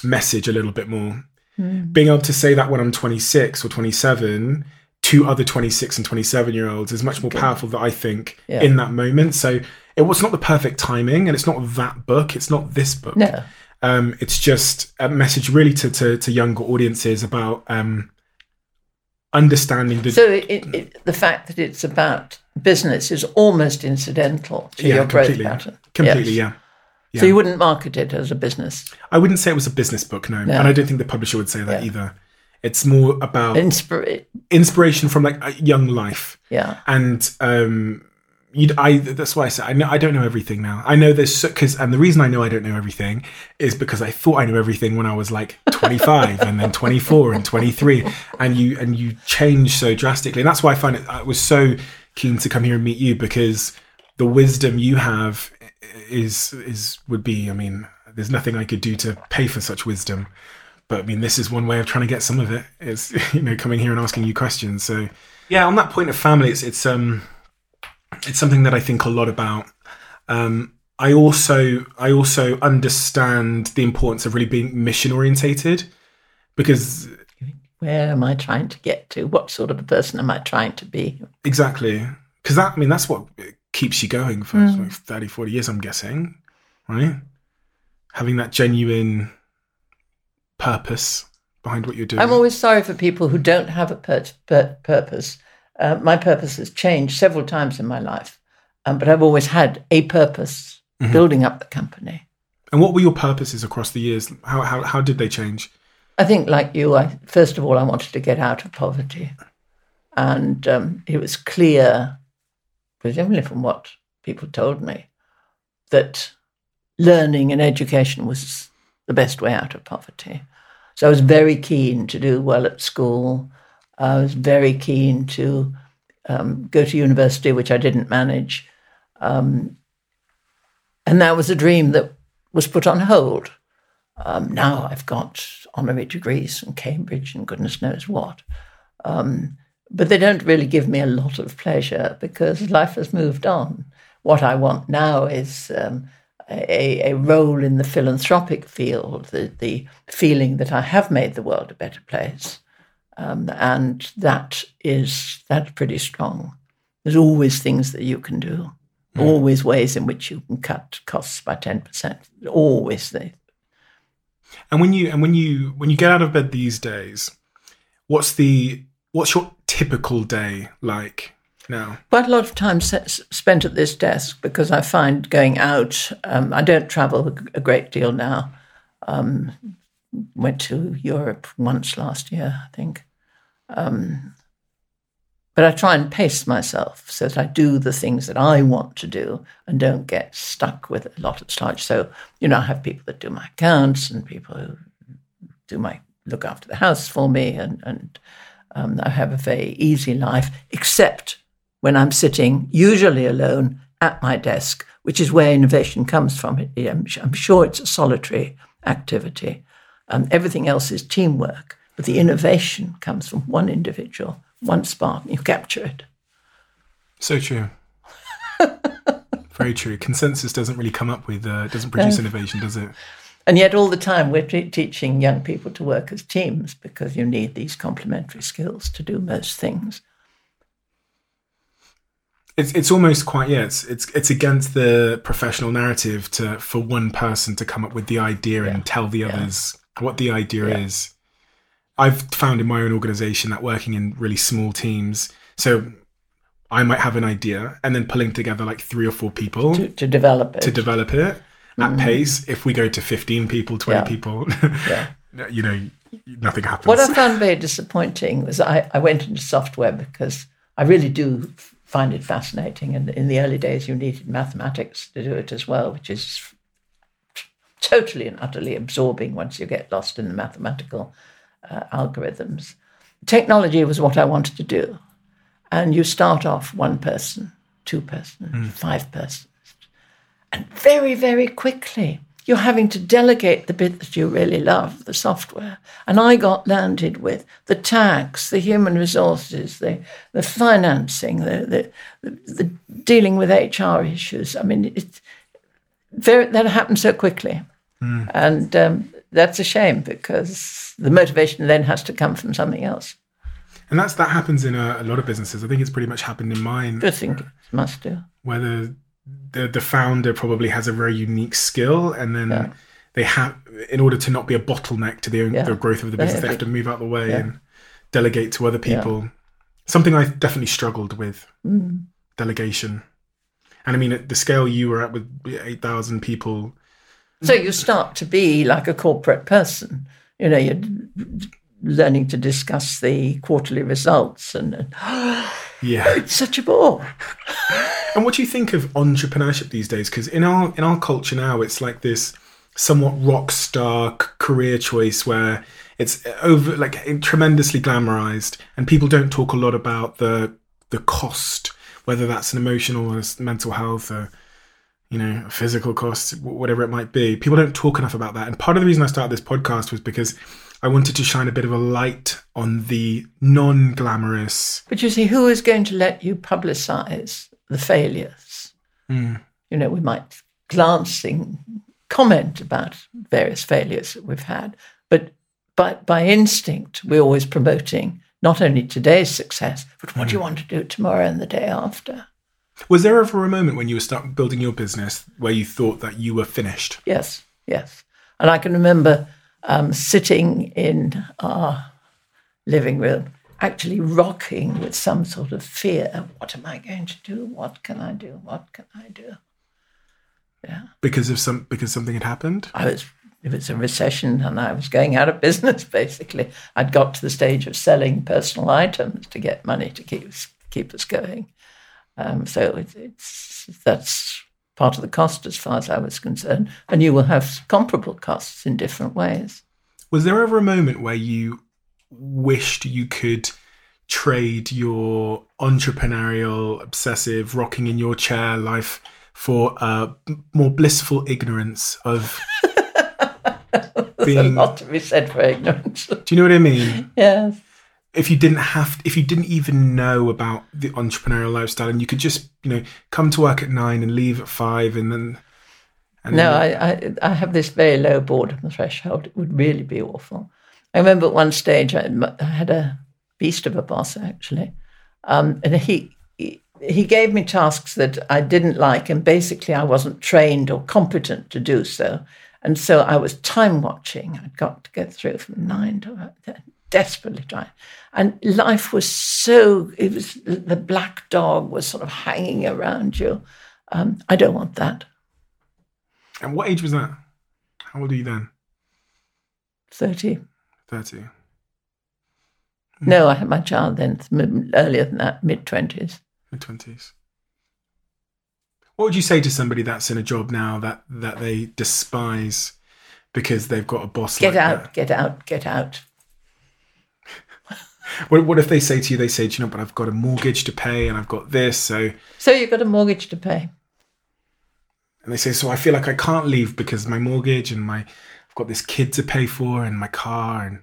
message a little bit more. Hmm. Being able to say that when I'm 26 or 27 to other 26 and 27 year olds is much more powerful than I think Yeah. in that moment. So it was not the perfect timing, and it's not that book. It's not this book. No. Um, it's just a message really to, to, to younger audiences about um, understanding the So it, it, the fact that it's about business is almost incidental to your growth completely. pattern. Completely, Yes. yeah. So you wouldn't market it as a business. I wouldn't say it was a business book, no, and I don't think the publisher would say that Yeah. either. It's more about Inspir- inspiration from like a young life yeah. and um, I that's why I said I know I don't know everything now. I know this because and the reason I know I don't know everything is because I thought I knew everything when I was like 25 and then 24 and 23 and you and you change so drastically. And that's why I find it I was so keen to come here and meet you because the wisdom you have is is would be I mean there's nothing I could do to pay for such wisdom. But I mean this is one way of trying to get some of it. Is [laughs] you know coming here and asking you questions. So yeah, on that point of family it's it's um it's something that I think a lot about. Um, I also I also understand the importance of really being mission orientated because where am I trying to get to? What sort of a person am I trying to be? Exactly. Because that I mean that's what keeps you going for mm. 30, 40 years, I'm guessing. Right? Having that genuine purpose behind what you're doing. I'm always sorry for people who don't have a pur- pur- purpose uh, my purpose has changed several times in my life, um, but I've always had a purpose mm-hmm. building up the company. And what were your purposes across the years? How, how, how did they change? I think, like you, I, first of all, I wanted to get out of poverty. And um, it was clear, presumably from what people told me, that learning and education was the best way out of poverty. So I was very keen to do well at school. I was very keen to um, go to university, which I didn't manage. Um, and that was a dream that was put on hold. Um, now I've got honorary degrees and Cambridge and goodness knows what. Um, but they don't really give me a lot of pleasure because life has moved on. What I want now is um, a, a, role in the philanthropic field, the, the feeling that I have made the world a better place. Um, and that is that's pretty strong. There's always things that you can do, mm. always ways in which you can cut costs by ten percent. Always there. And when you and when you when you get out of bed these days, what's the what's your typical day like now? Quite a lot of time spent at this desk because I find going out. Um, I don't travel a great deal now. Um, went to Europe once last year, I think. Um, but I try and pace myself so that I do the things that I want to do and don't get stuck with a lot of sludge. So, you know, I have people that do my accounts and people who do my look after the house for me, and and um, I have a very easy life, except when I'm sitting, usually alone, at my desk, which is where innovation comes from. I'm, I'm sure it's a solitary activity. Um, everything else is teamwork, but the innovation comes from one individual, one spark, and you capture it. So true. [laughs] Very true. Consensus doesn't really come up with, uh, doesn't produce no. innovation, does it? And yet, all the time, we're t- teaching young people to work as teams because you need these complementary skills to do most things. It's it's almost quite yeah. It's it's it's against the professional narrative to for one person to come up with the idea yeah. and tell the others what the idea yeah. is. I've found in my own organization that working in really small teams, so I might have an idea and then pulling together like three or four people to, to develop it. To develop it at mm-hmm. pace. If we go to 15 people, 20 yeah. people, [laughs] yeah. you know, nothing happens. What I found very disappointing was I, I went into software because I really do find it fascinating. And in the early days, you needed mathematics to do it as well, which is totally and utterly absorbing once you get lost in the mathematical uh, algorithms. Technology was what I wanted to do. And you start off one person, two persons, mm. five persons. And very, very quickly, you're having to delegate the bit that you really love, the software. And I got landed with the tax, the human resources, the, the financing, the, the, the, the dealing with HR issues. I mean, it, very, that happened so quickly. Mm. And um, that's a shame because the motivation then has to come from something else. And that's that happens in a, a lot of businesses. I think it's pretty much happened in mine. I think it must do. Where the, the, the founder probably has a very unique skill, and then yeah. they have, in order to not be a bottleneck to the, yeah. the growth of the business, they have to move out the way yeah. and delegate to other people. Something I definitely struggled with mm. delegation. And I mean, at the scale you were at with eight thousand people, so you start to be like a corporate person. You know, you're learning to discuss the quarterly results and, [gasps] yeah, it's such a bore. And what do you think of entrepreneurship these days? Because in our in our culture now, it's like this somewhat rock star career choice where it's over like tremendously glamorized, and people don't talk a lot about the the cost, whether that's an emotional or mental health or you know physical costs, whatever it might be. People don't talk enough about that. And part of the reason I started this podcast was because I wanted to shine a bit of a light on the non glamorous. But you see, who is going to let you publicize the failures? Mm. You know, we might glancing comment about various failures that we've had, but by, by instinct, we're always promoting not only today's success, but what do you want to do tomorrow and the day after? Was there ever a moment when you were start building your business where you thought that you were finished? Yes, yes. And I can remember um, sitting in our living room, actually rocking with some sort of fear. What am I going to do? What can I do? What can I do? Yeah. because of some because something had happened. I was it was a recession and I was going out of business [laughs] basically. I'd got to the stage of selling personal items to get money to keep keep us going. Um, so it, it's that's part of the cost as far as I was concerned. And you will have comparable costs in different ways. Was there ever a moment where you wished you could trade your entrepreneurial, obsessive, rocking in your chair life for a more blissful ignorance of [laughs] There's being? a lot to be said for ignorance. Do you know what I mean? [laughs] yes. If you didn't have if you didn't even know about the entrepreneurial lifestyle and you could just you know come to work at nine and leave at five and then and No, then, I, I, I have this very low boredom threshold. It would really be awful. I remember at one stage I, I had a beast of a boss actually, um, and he, he he gave me tasks that I didn't like, and basically I wasn't trained or competent to do so, and so I was time watching. I'd got to get through from nine to desperately trying, and life was so it was the black dog was sort of hanging around you. Um, I don't want that. and what age was that how old are you then 30. 30 No, I had my child then, earlier than that, mid 20s. mid-20s what would you say to somebody that's in a job now that that they despise because they've got a boss Get like out, that? get out, get out. What, what if they say to you they say do you know but i've got a mortgage to pay and i've got this so So you've got a mortgage to pay. and they say so i feel like i can't leave because my mortgage and my i've got this kid to pay for and my car and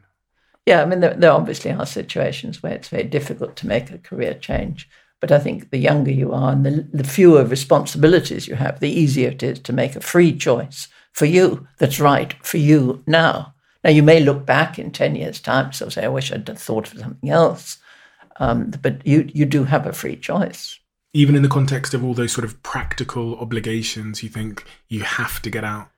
Yeah, I mean, there, there obviously are situations where it's very difficult to make a career change. But I think the younger you are and the, the fewer responsibilities you have, the easier it is to make a free choice for you that's right for you now. Now, you may look back in 10 years' time, so say, I wish I'd thought of something else. Um, but you, you do have a free choice. even in the context of all those sort of practical obligations, you think you have to get out.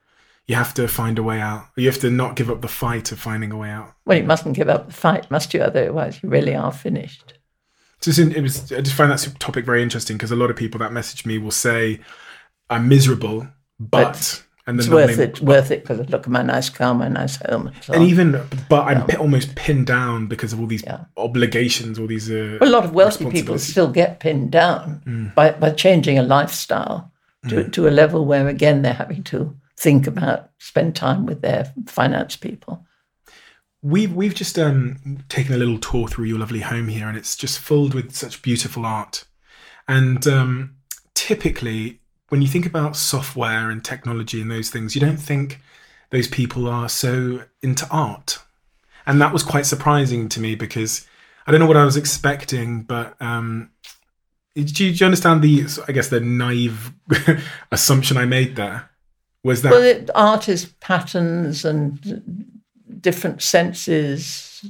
You have to find a way out. You have to not give up the fight of finding a way out. Well, you mustn't give up the fight, must you? Otherwise, you really are finished. So it was, I just find that topic very interesting because a lot of people that message me will say, "I'm miserable, but," and then It's worth it, worth it, because look at my nice car, my nice home. And, so And even, but I'm pi- almost pinned down because of all these Yeah. obligations, all these. Uh, Well, a lot of wealthy people still get pinned down Mm. by, by changing a lifestyle to, to a level where, again, they're having to think about, spend time with their finance people. We've we've just um, taken a little tour through your lovely home here, and it's just filled with such beautiful art. And um, typically, when you think about software and technology and those things, you don't think those people are so into art. And that was quite surprising to me because I don't know what I was expecting, but um, do, you, do you understand the I guess the naive [laughs] assumption I made there? Was that Well, it, art is patterns and different senses.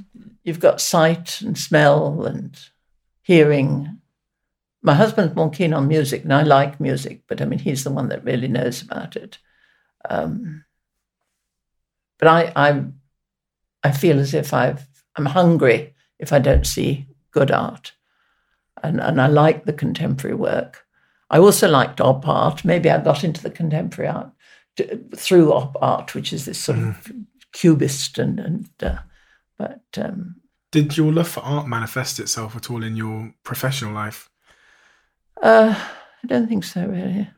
You've got sight and smell and hearing. My husband's more keen on music, and I like music, but I mean, he's the one that really knows about it. Um, but I, I, I feel as if I've, I'm hungry if I don't see good art, and and I like the contemporary work. I also liked op art. Maybe I got into the contemporary art to, through op art, which is this sort of cubist and and. Uh, but um, did your love for art manifest itself at all in your professional life? Uh, I don't think so, really.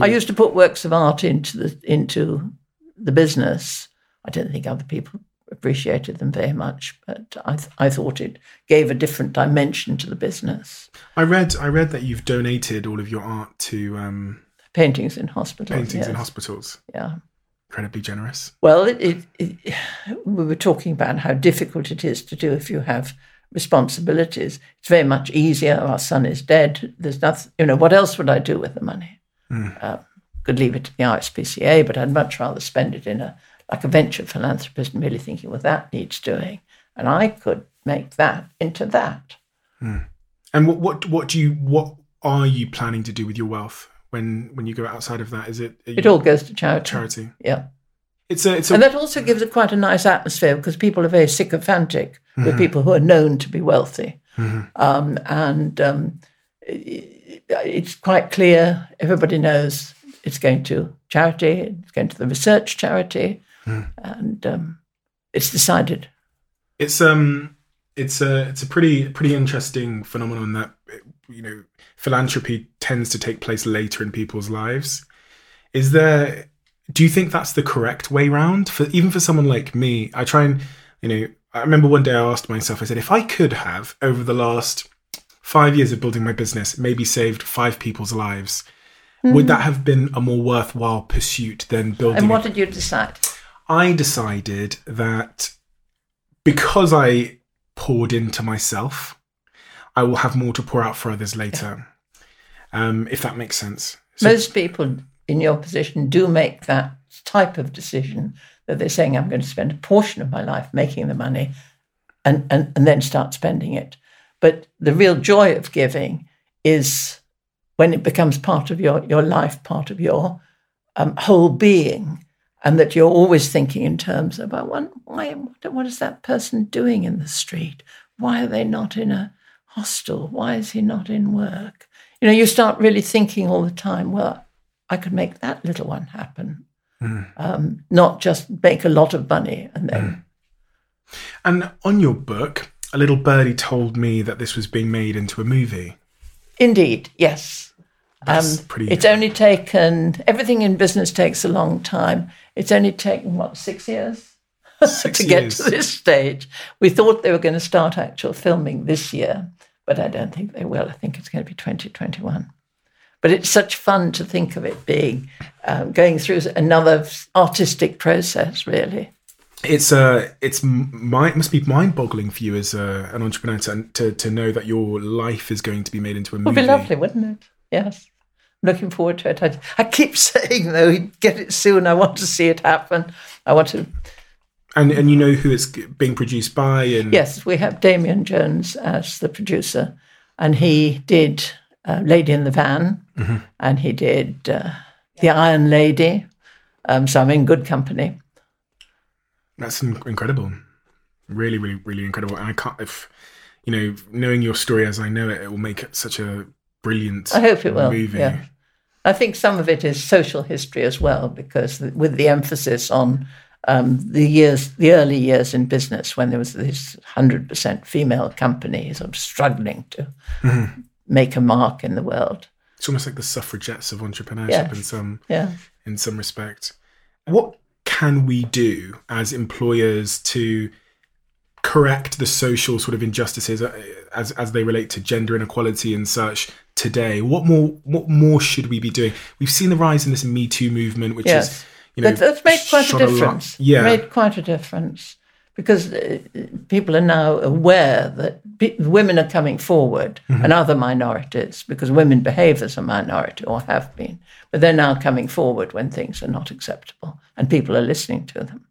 I used to put works of art into the into the business. I don't think other people appreciated them very much, but I th- I thought it gave a different dimension to the business. I read I read that you've donated all of your art to um, Paintings in hospitals. paintings in hospitals. Yeah. Incredibly generous. Well, it, it, it, we were talking about how difficult it is to do if you have responsibilities. It's very much easier. Our son is dead. There's nothing, you know, what else would I do with the money? Uh, could leave it to the RSPCA, but I'd much rather spend it in a, like a venture philanthropist and really thinking, well, that needs doing. And I could make that into that. And what what what do you what are you planning to do with your wealth when when you go outside of that? Is it you- It all goes to charity. charity? Yeah. It's a it's a And that also gives it quite a nice atmosphere because people are very sycophantic with people who are known to be wealthy. Um, and um, i- it's quite clear, everybody knows it's going to charity, it's going to the research charity, and um, it's decided. it's um it's a it's a pretty pretty interesting phenomenon that you know philanthropy tends to take place later in people's lives is there do you think that's the correct way round for even for someone like me i try and you know i remember one day i asked myself i said if i could have over the last five years of building my business maybe saved five people's lives would that have been a more worthwhile pursuit than building And a what did you decide? I decided that because I poured into myself, I will have more to pour out for others later. Um, if that makes sense. So, Most people in your position do make that type of decision that they're saying, I'm going to spend a portion of my life making the money and, and, and then start spending it. But the real joy of giving is when it becomes part of your, your life, part of your um, whole being, and that you're always thinking in terms of, I wonder, why, what is that person doing in the street? Why are they not in a hostel? Why is he not in work? You know, you start really thinking all the time, well, I could make that little one happen. Um, not just make a lot of money and then and on your book, a little birdie told me that this was being made into a movie. Indeed, yes. That's Um, pretty. It's only taken, everything in business takes a long time. It's only taken, what, six years [laughs] Six to get years. to this stage? We thought they were going to start actual filming this year, but I don't think they will. I think it's going to be 2021. But it's such fun to think of it being um, going through another artistic process, really. it's uh, it's mind must be mind boggling for you as a, an entrepreneur to, to to know that your life is going to be made into a It movie. would be lovely, wouldn't it? Yes. Looking forward to it. I, I keep [laughs] saying, though, get it soon. I want to see it happen. I want to And and you know who it's being produced by and Yes, we have Damian Jones as the producer, and he did uh, Lady in the Van, and he did uh, The Iron Lady. Um, so I'm in good company. That's in- incredible. Really, really, really incredible. And I can't, if you know, knowing your story as I know it, it will make it such a brilliant. I hope it will. movie. Yeah. I think some of it is social history as well, because th- with the emphasis on um, the years, the early years in business, when there was this hundred percent female company sort of struggling to make a mark in the world. It's almost like the suffragettes of entrepreneurship Yes. in some Yeah. in some respect. What can we do as employers to correct the social sort of injustices uh, as as they relate to gender inequality and such today? What more what more should we be doing? We've seen the rise in this Me Too movement, which Yes. is you know That, that's made quite a difference. Yeah, made quite a difference because uh, people are now aware that women are coming forward Mm-hmm. and other minorities because women behave as a minority or have been, but they're now coming forward when things are not acceptable and people are listening to them.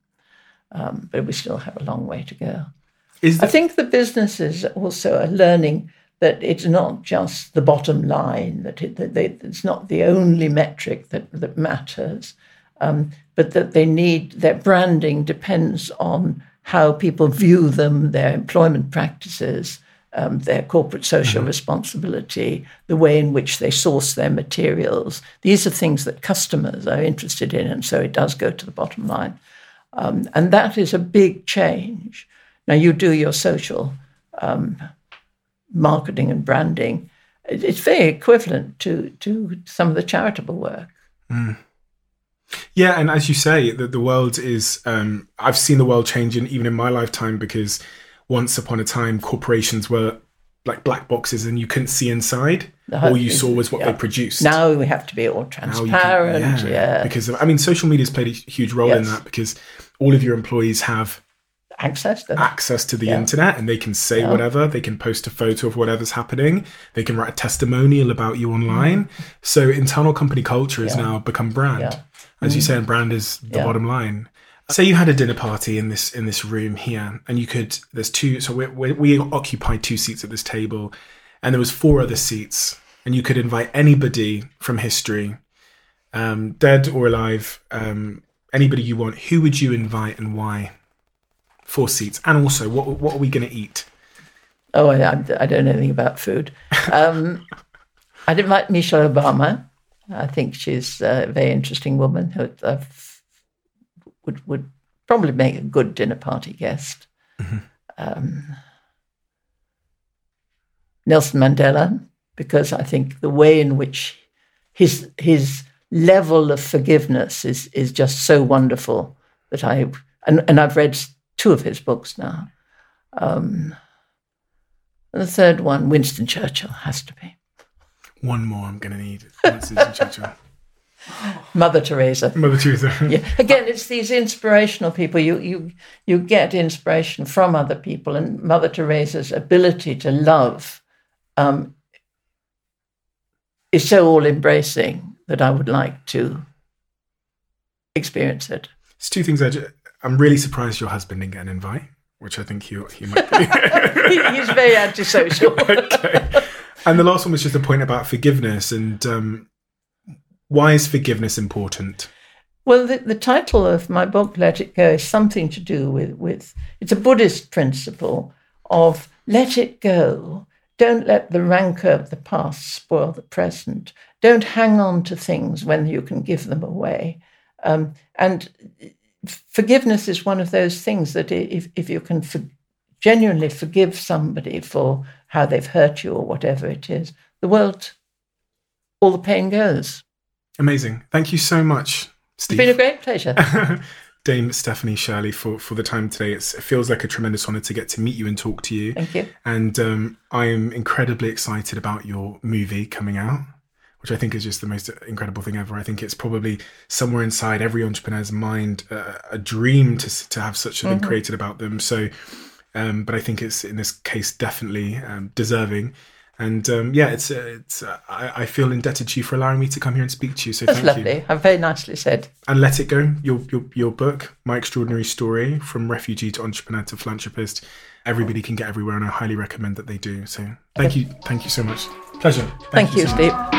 Um, but we still have a long way to go. I think the businesses also are learning that it's not just the bottom line, that, it, that they, it's not the only metric that, that matters, um, but that they need their branding depends on how people view them, their employment practices, um, their corporate social responsibility, the way in which they source their materials. These are things that customers are interested in, and so it does go to the bottom line. Um, and that is a big change. Now, you do your social um, marketing and branding. it's very equivalent to to some of the charitable work. Mm. Yeah, and as you say, that the world is. Um, I've seen the world changing even in my lifetime because once upon a time corporations were like black boxes and you couldn't see inside. All you saw was what yeah. they produced. Now we have to be all transparent. Can, yeah, yeah, Because I mean, social media has played a huge role yes. in that because all of your employees have access to access to the yeah. internet and they can say yeah. whatever they can post a photo of whatever's happening they can write a testimonial about you online mm. so internal company culture has yeah. now become brand as mm. you say and brand is the bottom line say you had a dinner party in this in this room here and you could there's two so we, we, we occupied two seats at this table and there was four other seats and you could invite anybody from history um, dead or alive um, anybody you want who would you invite and why four seats and also what what are we going to eat oh I, I, don't know anything about food um, I didn't like michelle obama i think she's a very interesting woman who i've would would probably make a good dinner party guest. Mm-hmm. Um, Nelson Mandela, because I think the way in which his his level of forgiveness is is just so wonderful that I and, and I've read two of his books now. Um, the third one, Winston Churchill, has to be. One more I'm going to need. Winston [laughs] Churchill. Mother Teresa. Mother Teresa. [laughs] yeah. Again, it's these inspirational people. You you you get inspiration from other people, and Mother Teresa's ability to love um, is so all embracing that I would like to experience it. It's two things. I just, I'm really surprised your husband didn't get an invite, which I think he he might be. [laughs] He's very antisocial. [laughs] okay. And the last one was just a point about forgiveness and. Um, why is forgiveness important? Well, the, the title of my book, Let It Go, is something to do with, with it's a Buddhist principle of let it go. Don't let the rancor of the past spoil the present. Don't hang on to things when you can give them away. Um, and forgiveness is one of those things that if, if you can for, genuinely forgive somebody for how they've hurt you or whatever it is, the world, all the pain goes. Amazing. Thank you so much, Steve. It's been a great pleasure. [laughs] Dame Stephanie Shirley for, for the time today. It's, it feels like a tremendous honor to get to meet you and talk to you. Thank you. And um, I am incredibly excited about your movie coming out, which I think is just the most incredible thing ever. I think it's probably somewhere inside every entrepreneur's mind uh, a dream to, to have such a thing mm-hmm. created about them. So, um, but I think it's in this case definitely um, deserving. And um, yeah, it's uh, it's. Uh, I, I, feel indebted to you for allowing me to come here and speak to you. So That's thank lovely. you. I've very nicely said. And let it go. Your your your book, my extraordinary story from refugee to entrepreneur to philanthropist. Everybody can get everywhere, and I highly recommend that they do. So thank you, thank you so much. Pleasure. Thank, thank you, you so Steve. Much.